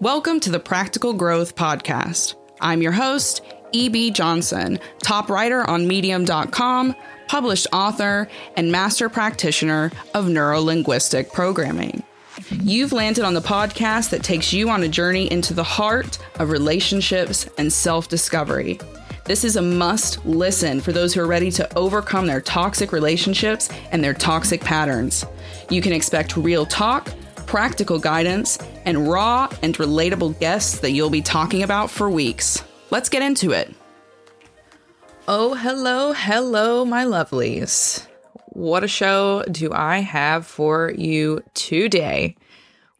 Welcome to the Practical Growth Podcast. I'm your host, E.B. Johnson, top writer on Medium.com, published author, and master practitioner of neurolinguistic programming. You've landed on the podcast that takes you on a journey into the heart of relationships and self discovery. This is a must listen for those who are ready to overcome their toxic relationships and their toxic patterns. You can expect real talk practical guidance, and raw and relatable guests that you'll be talking about for weeks. Let's get into it. Oh, hello, hello, my lovelies. What a show do I have for you today?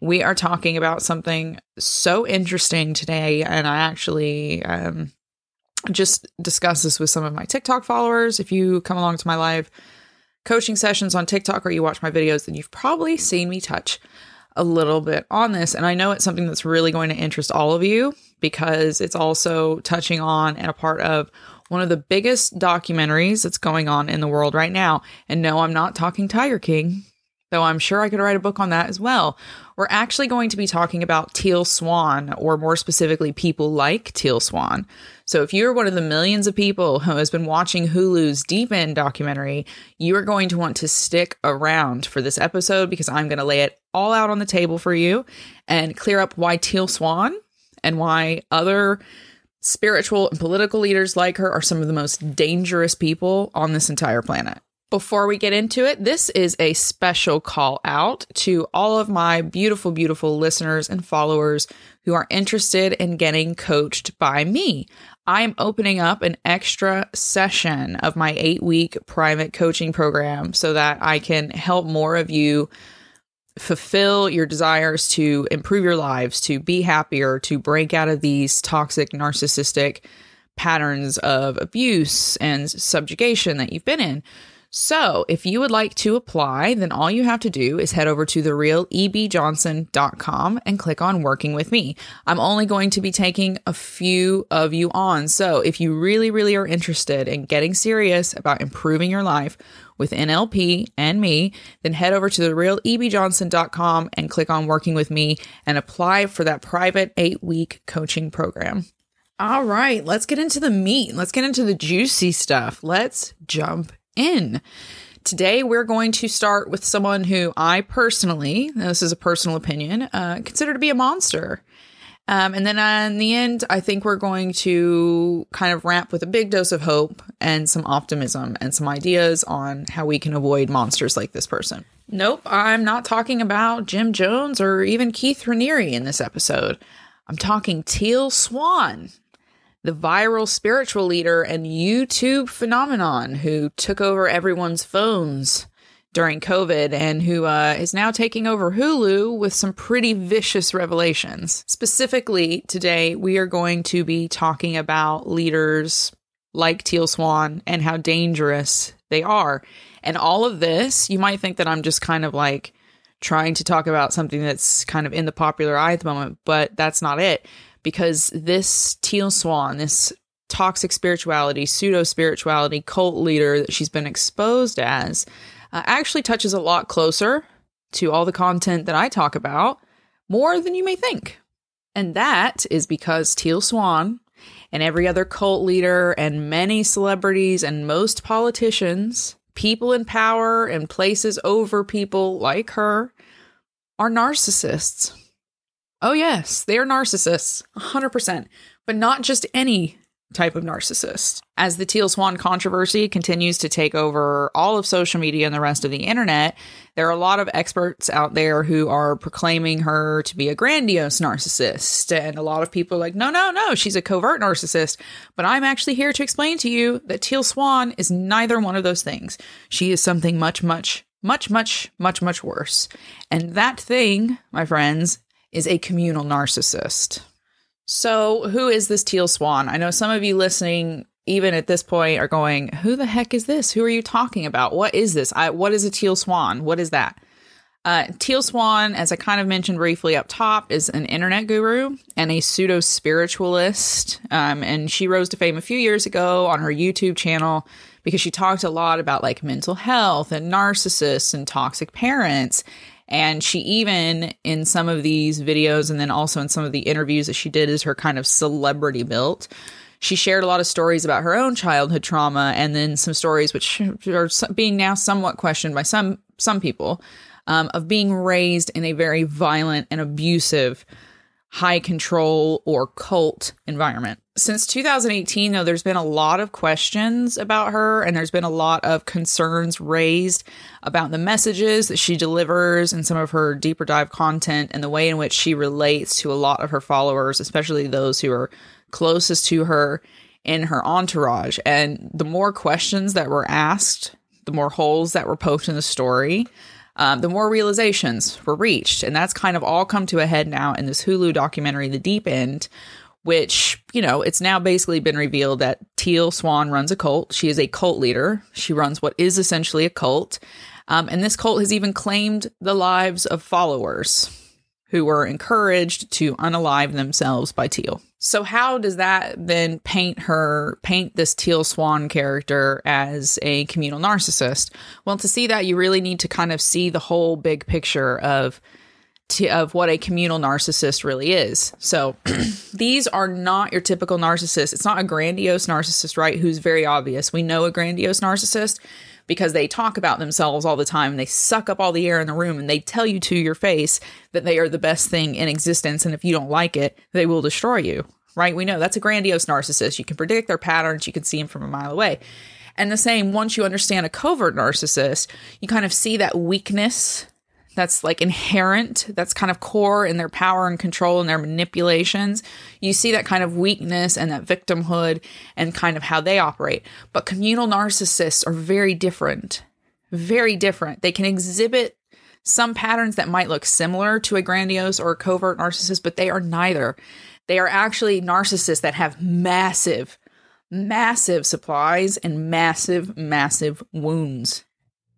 We are talking about something so interesting today, and I actually um, just discussed this with some of my TikTok followers. If you come along to my live coaching sessions on TikTok or you watch my videos, then you've probably seen me touch a little bit on this. And I know it's something that's really going to interest all of you because it's also touching on and a part of one of the biggest documentaries that's going on in the world right now. And no, I'm not talking Tiger King, though I'm sure I could write a book on that as well. We're actually going to be talking about Teal Swan, or more specifically, people like Teal Swan. So, if you're one of the millions of people who has been watching Hulu's Deep End documentary, you are going to want to stick around for this episode because I'm going to lay it all out on the table for you and clear up why Teal Swan and why other spiritual and political leaders like her are some of the most dangerous people on this entire planet. Before we get into it, this is a special call out to all of my beautiful, beautiful listeners and followers who are interested in getting coached by me. I am opening up an extra session of my eight week private coaching program so that I can help more of you fulfill your desires to improve your lives, to be happier, to break out of these toxic, narcissistic patterns of abuse and subjugation that you've been in. So, if you would like to apply, then all you have to do is head over to therealebjohnson.com and click on working with me. I'm only going to be taking a few of you on. So, if you really, really are interested in getting serious about improving your life with NLP and me, then head over to therealebjohnson.com and click on working with me and apply for that private eight week coaching program. All right, let's get into the meat. Let's get into the juicy stuff. Let's jump in. Today, we're going to start with someone who I personally, this is a personal opinion, uh, consider to be a monster. Um, and then uh, in the end, I think we're going to kind of wrap with a big dose of hope and some optimism and some ideas on how we can avoid monsters like this person. Nope, I'm not talking about Jim Jones or even Keith Raniere in this episode. I'm talking Teal Swan, the viral spiritual leader and YouTube phenomenon who took over everyone's phones during COVID and who uh, is now taking over Hulu with some pretty vicious revelations. Specifically, today we are going to be talking about leaders like Teal Swan and how dangerous they are. And all of this, you might think that I'm just kind of like trying to talk about something that's kind of in the popular eye at the moment, but that's not it because this Teal Swan, this toxic spirituality, pseudo spirituality cult leader that she's been exposed as, uh, actually touches a lot closer to all the content that I talk about more than you may think. And that is because Teal Swan and every other cult leader and many celebrities and most politicians, people in power and places over people like her, are narcissists. Oh, yes, they are narcissists, 100%, but not just any type of narcissist. As the Teal Swan controversy continues to take over all of social media and the rest of the internet, there are a lot of experts out there who are proclaiming her to be a grandiose narcissist. And a lot of people are like, no, no, no, she's a covert narcissist. But I'm actually here to explain to you that Teal Swan is neither one of those things. She is something much, much, much, much, much, much worse. And that thing, my friends, is a communal narcissist. So, who is this teal swan? I know some of you listening, even at this point, are going, Who the heck is this? Who are you talking about? What is this? I, what is a teal swan? What is that? Uh, teal Swan, as I kind of mentioned briefly up top, is an internet guru and a pseudo spiritualist. Um, and she rose to fame a few years ago on her YouTube channel because she talked a lot about like mental health and narcissists and toxic parents And she even, in some of these videos, and then also in some of the interviews that she did as her kind of celebrity built, she shared a lot of stories about her own childhood trauma, and then some stories which are being now somewhat questioned by some some people um, of being raised in a very violent and abusive high control or cult environment. Since 2018, though, there's been a lot of questions about her, and there's been a lot of concerns raised about the messages that she delivers and some of her deeper dive content and the way in which she relates to a lot of her followers, especially those who are closest to her in her entourage. And the more questions that were asked, the more holes that were poked in the story, um, the more realizations were reached. And that's kind of all come to a head now in this Hulu documentary, The Deep End, which, you know, it's now basically been revealed that Teal Swan runs a cult. She is a cult leader. She runs what is essentially a cult. Um, and this cult has even claimed the lives of followers who were encouraged to unalive themselves by Teal. So how does that then paint her paint this Teal Swan character as a communal narcissist? Well, to see that you really need to kind of see the whole big picture of of what a communal narcissist really is. So these are not your typical narcissist. It's not a grandiose narcissist, right? Who's very obvious. We know a grandiose narcissist because they talk about themselves all the time. And they suck up all the air in the room and they tell you to your face that they are the best thing in existence. And if you don't like it, they will destroy you, right? We know that's a grandiose narcissist. You can predict their patterns, you can see them from a mile away. And the same, once you understand a covert narcissist, you kind of see that weakness that's like inherent, that's kind of core in their power and control and their manipulations. You see that kind of weakness and that victimhood and kind of how they operate. But communal narcissists are very different. Very different. They can exhibit some patterns that might look similar to a grandiose or a covert narcissist, but they are neither. They are actually narcissists that have massive, massive supplies and massive, massive wounds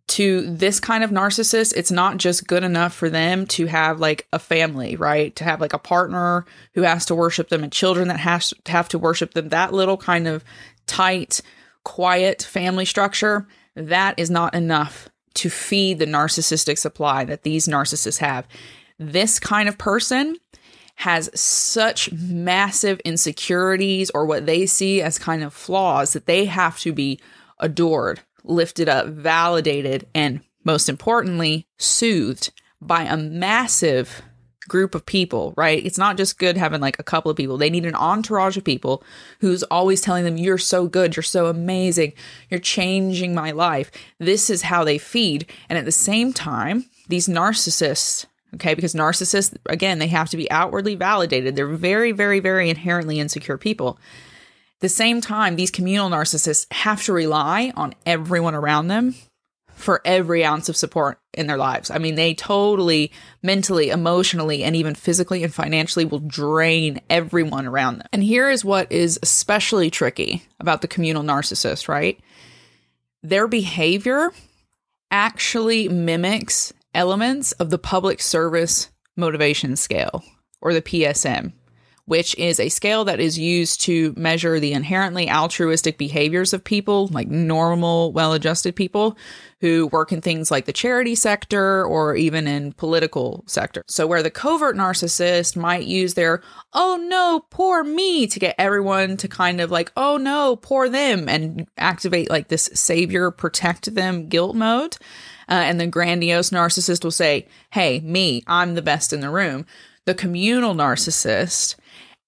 to this kind of narcissist, it's not just good enough for them to have like a family, right? To have like a partner who has to worship them and children that has to have to worship them. That little kind of tight, quiet family structure, that is not enough to feed the narcissistic supply that these narcissists have. This kind of person has such massive insecurities or what they see as kind of flaws that they have to be adored lifted up, validated, and most importantly, soothed by a massive group of people, right? It's not just good having like a couple of people. They need an entourage of people who's always telling them, You're so good, you're so amazing, you're changing my life. This is how they feed. And at the same time, these narcissists, okay, because narcissists, again, they have to be outwardly validated. They're very, very, very inherently insecure people the same time, these communal narcissists have to rely on everyone around them for every ounce of support in their lives. I mean, they totally mentally, emotionally, and even physically and financially will drain everyone around them. And here is what is especially tricky about the communal narcissist, right? Their behavior actually mimics elements of the public service motivation scale or the PSM which is a scale that is used to measure the inherently altruistic behaviors of people, like normal, well adjusted people who work in things like the charity sector or even in political sector. So where the covert narcissist might use their, oh no, poor me to get everyone to kind of like, oh no, poor them and activate like this savior, protect them guilt mode. Uh, and the grandiose narcissist will say, hey, me, I'm the best in the room. The communal narcissist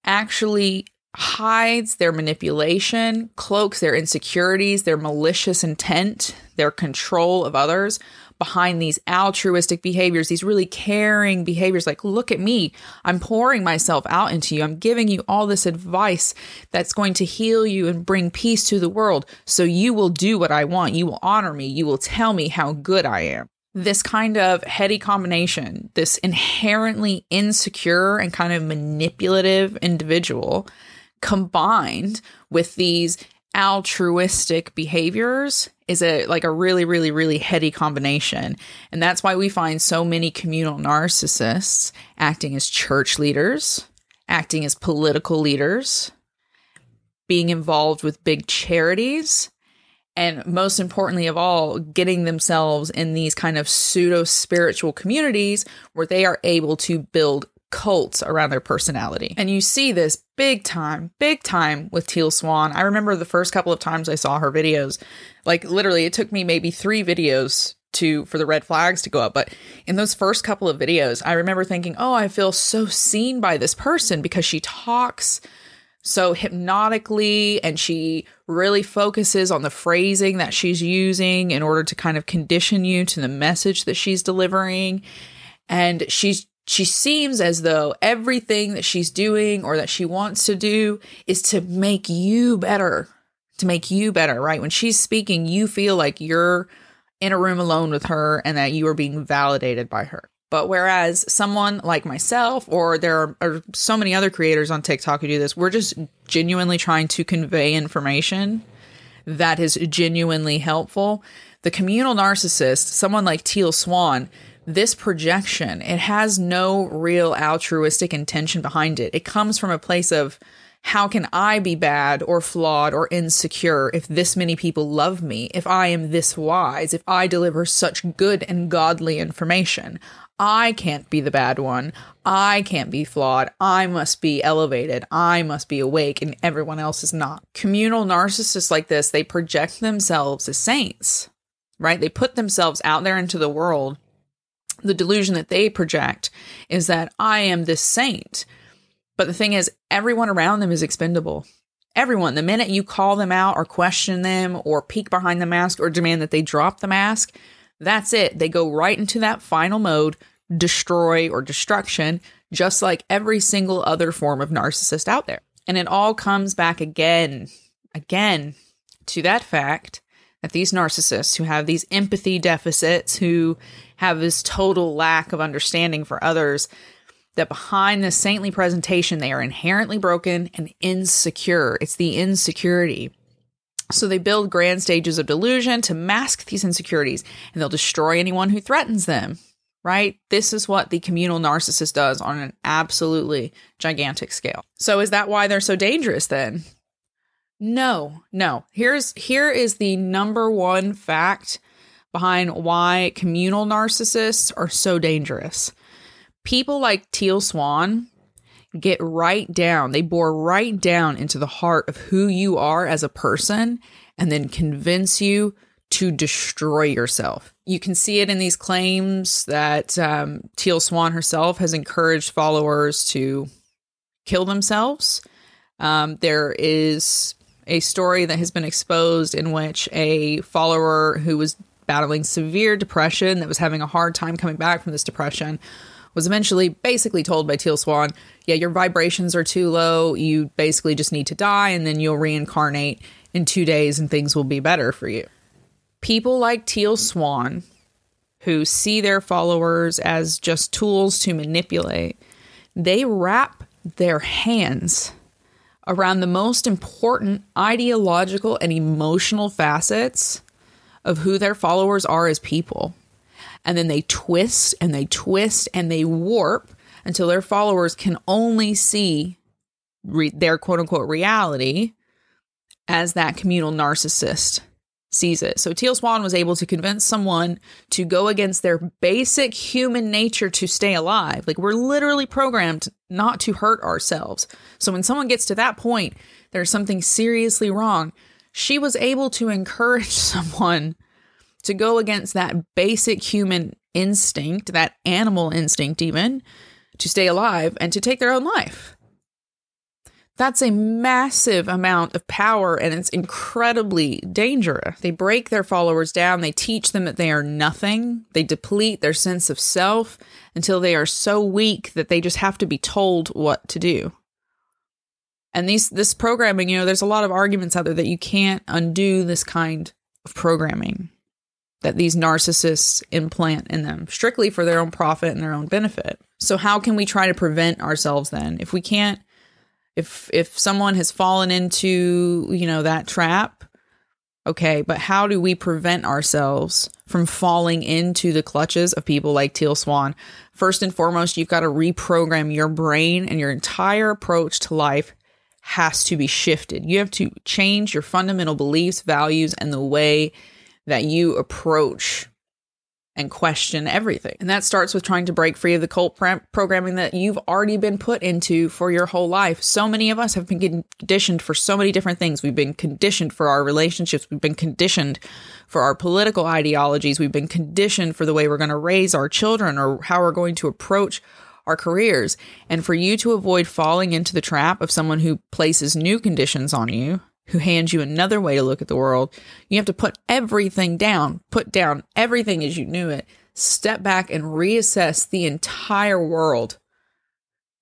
actually hides their manipulation, cloaks their insecurities, their malicious intent, their control of others behind these altruistic behaviors, these really caring behaviors. Like, look at me, I'm pouring myself out into you, I'm giving you all this advice that's going to heal you and bring peace to the world. So you will do what I want, you will honor me, you will tell me how good I am this kind of heady combination, this inherently insecure and kind of manipulative individual combined with these altruistic behaviors is a like a really really really heady combination. And that's why we find so many communal narcissists acting as church leaders acting as political leaders being involved with big charities and most importantly of all, getting themselves in these kind of pseudo spiritual communities where they are able to build cults around their personality. And you see this big time, big time with Teal Swan. I remember the first couple of times I saw her videos, like literally, it took me maybe three videos to for the red flags to go up. But in those first couple of videos, I remember thinking, oh, I feel so seen by this person because she talks so hypnotically and she really focuses on the phrasing that she's using in order to kind of condition you to the message that she's delivering. And she's she seems as though everything that she's doing or that she wants to do is to make you better to make you better right? When she's speaking you feel like you're in a room alone with her and that you are being validated by her but whereas someone like myself, or there are, are, so many other creators on TikTok who do this, we're just genuinely trying to convey information that is genuinely helpful. The communal narcissist, someone like Teal Swan, this projection, it has no real altruistic intention behind it. It comes from a place of, how can I be bad or flawed or insecure if this many people love me, if I am this wise, if I deliver such good and godly information? I can't be the bad one. I can't be flawed. I must be elevated. I must be awake, and everyone else is not. Communal narcissists like this, they project themselves as saints, right? They put themselves out there into the world. The delusion that they project is that I am this saint. But the thing is, everyone around them is expendable. Everyone, the minute you call them out or question them or peek behind the mask or demand that they drop the mask, that's it. They go right into that final mode, destroy or destruction, just like every single other form of narcissist out there. And it all comes back again, again to that fact that these narcissists who have these empathy deficits, who have this total lack of understanding for others, that behind this saintly presentation, they are inherently broken and insecure. It's the insecurity so they build grand stages of delusion to mask these insecurities, and they'll destroy anyone who threatens them, right? This is what the communal narcissist does on an absolutely gigantic scale. So is that why they're so dangerous then? No, no. Here's here is the number one fact behind why communal narcissists are so dangerous. People like Teal Swan get right down, they bore right down into the heart of who you are as a person and then convince you to destroy yourself. You can see it in these claims that um, Teal Swan herself has encouraged followers to kill themselves. Um, there is a story that has been exposed in which a follower who was battling severe depression, that was having a hard time coming back from this depression, was eventually basically told by Teal Swan, yeah, your vibrations are too low. You basically just need to die and then you'll reincarnate in two days and things will be better for you. People like Teal Swan, who see their followers as just tools to manipulate, they wrap their hands around the most important ideological and emotional facets of who their followers are as people and then they twist and they twist and they warp until their followers can only see re- their quote unquote reality as that communal narcissist sees it. So Teal Swan was able to convince someone to go against their basic human nature to stay alive. Like we're literally programmed not to hurt ourselves. So when someone gets to that point, there's something seriously wrong. She was able to encourage someone to go against that basic human instinct, that animal instinct, even to stay alive and to take their own life. That's a massive amount of power and it's incredibly dangerous. They break their followers down, they teach them that they are nothing, they deplete their sense of self until they are so weak that they just have to be told what to do. And these this programming, you know, there's a lot of arguments out there that you can't undo this kind of programming that these narcissists implant in them strictly for their own profit and their own benefit. So how can we try to prevent ourselves then? If we can't if if someone has fallen into, you know, that trap, okay, but how do we prevent ourselves from falling into the clutches of people like Teal Swan? First and foremost, you've got to reprogram your brain and your entire approach to life has to be shifted. You have to change your fundamental beliefs, values, and the way that you approach and question everything. And that starts with trying to break free of the cult programming that you've already been put into for your whole life. So many of us have been conditioned for so many different things. We've been conditioned for our relationships, we've been conditioned for our political ideologies, we've been conditioned for the way we're going to raise our children or how we're going to approach our careers. And for you to avoid falling into the trap of someone who places new conditions on you, who hands you another way to look at the world, you have to put everything down, put down everything as you knew it, step back and reassess the entire world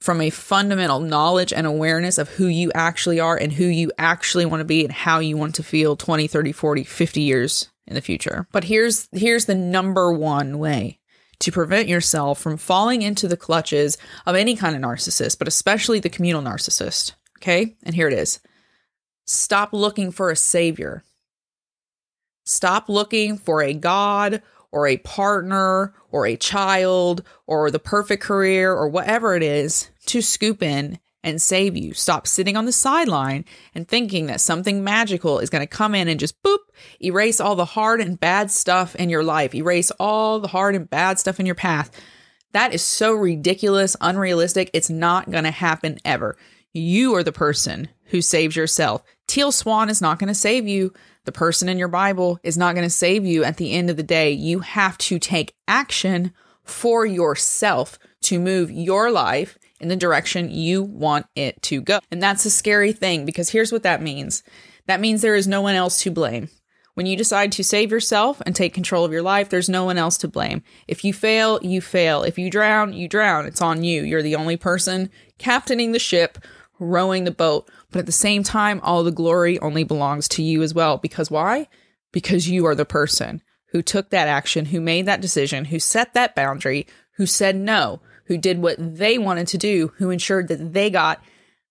from a fundamental knowledge and awareness of who you actually are and who you actually want to be and how you want to feel 20, 30, 40, 50 years in the future. But here's here's the number one way to prevent yourself from falling into the clutches of any kind of narcissist, but especially the communal narcissist. Okay? And here it is. Stop looking for a savior. Stop looking for a God or a partner or a child or the perfect career or whatever it is to scoop in and save you. Stop sitting on the sideline and thinking that something magical is going to come in and just boop, erase all the hard and bad stuff in your life, erase all the hard and bad stuff in your path. That is so ridiculous, unrealistic. It's not going to happen ever. You are the person who saves yourself. Teal Swan is not going to save you. The person in your Bible is not going to save you at the end of the day. You have to take action for yourself to move your life in the direction you want it to go. And that's a scary thing because here's what that means that means there is no one else to blame. When you decide to save yourself and take control of your life, there's no one else to blame. If you fail, you fail. If you drown, you drown. It's on you. You're the only person captaining the ship, rowing the boat. But at the same time, all the glory only belongs to you as well. Because why? Because you are the person who took that action, who made that decision, who set that boundary, who said no, who did what they wanted to do, who ensured that they got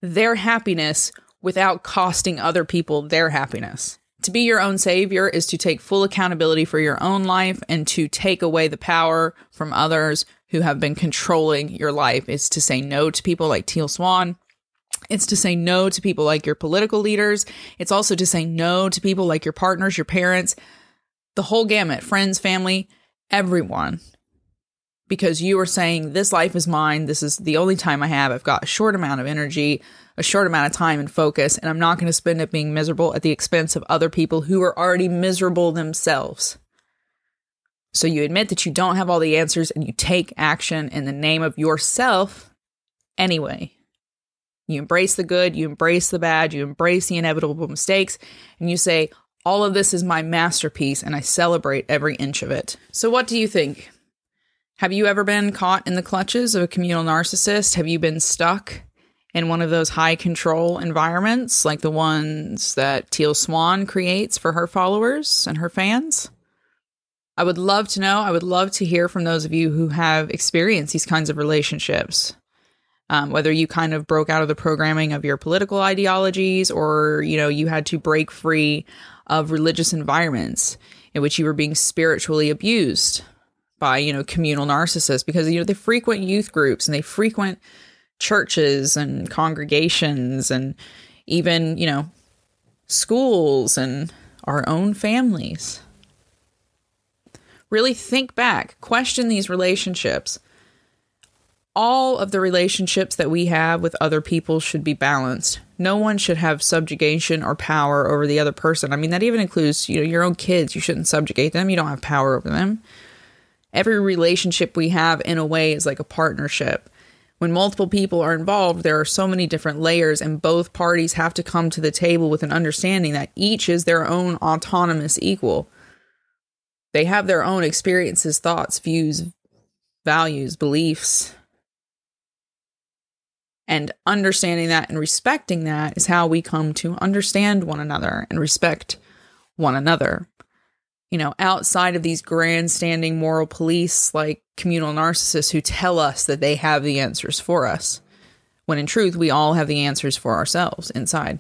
their happiness without costing other people their happiness. To be your own savior is to take full accountability for your own life and to take away the power from others who have been controlling your life. Is to say no to people like Teal Swan, it's to say no to people like your political leaders. It's also to say no to people like your partners, your parents, the whole gamut, friends, family, everyone. Because you are saying, this life is mine. This is the only time I have. I've got a short amount of energy, a short amount of time and focus, and I'm not going to spend it being miserable at the expense of other people who are already miserable themselves. So you admit that you don't have all the answers and you take action in the name of yourself anyway. You embrace the good, you embrace the bad, you embrace the inevitable mistakes, and you say, All of this is my masterpiece, and I celebrate every inch of it. So, what do you think? Have you ever been caught in the clutches of a communal narcissist? Have you been stuck in one of those high control environments like the ones that Teal Swan creates for her followers and her fans? I would love to know. I would love to hear from those of you who have experienced these kinds of relationships um, whether you kind of broke out of the programming of your political ideologies or you know you had to break free of religious environments in which you were being spiritually abused by you know communal narcissists because you know they frequent youth groups and they frequent churches and congregations and even you know schools and our own families. Really think back question these relationships all of the relationships that we have with other people should be balanced. No one should have subjugation or power over the other person. I mean, that even includes, you know, your own kids. You shouldn't subjugate them. You don't have power over them. Every relationship we have, in a way, is like a partnership. When multiple people are involved, there are so many different layers, and both parties have to come to the table with an understanding that each is their own autonomous equal. They have their own experiences, thoughts, views, values, beliefs, and understanding that and respecting that is how we come to understand one another and respect one another. You know, outside of these grandstanding moral police like communal narcissists who tell us that they have the answers for us, when in truth, we all have the answers for ourselves inside.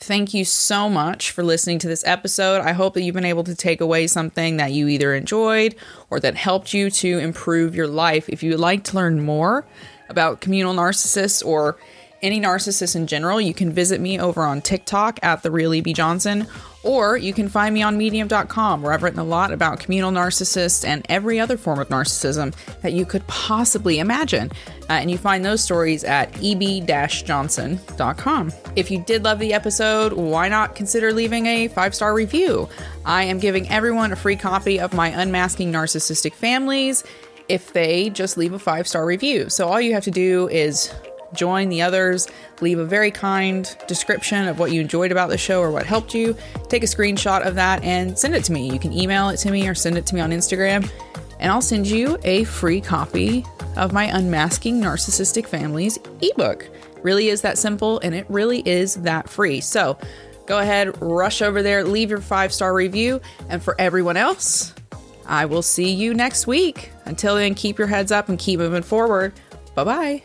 Thank you so much for listening to this episode. I hope that you've been able to take away something that you either enjoyed or that helped you to improve your life. If you would like to learn more, about communal narcissists or any narcissist in general, you can visit me over on TikTok at the real EB Johnson, or you can find me on medium.com where I've written a lot about communal narcissists and every other form of narcissism that you could possibly imagine. Uh, and you find those stories at eb-johnson.com. If you did love the episode, why not consider leaving a five-star review? I am giving everyone a free copy of my Unmasking Narcissistic Families if they just leave a five-star review. So all you have to do is join the others, leave a very kind description of what you enjoyed about the show or what helped you, take a screenshot of that and send it to me. You can email it to me or send it to me on Instagram, and I'll send you a free copy of my Unmasking Narcissistic Families ebook. Really is that simple and it really is that free. So go ahead, rush over there, leave your five star review, and for everyone else, I will see you next week. Until then, keep your heads up and keep moving forward. Bye bye.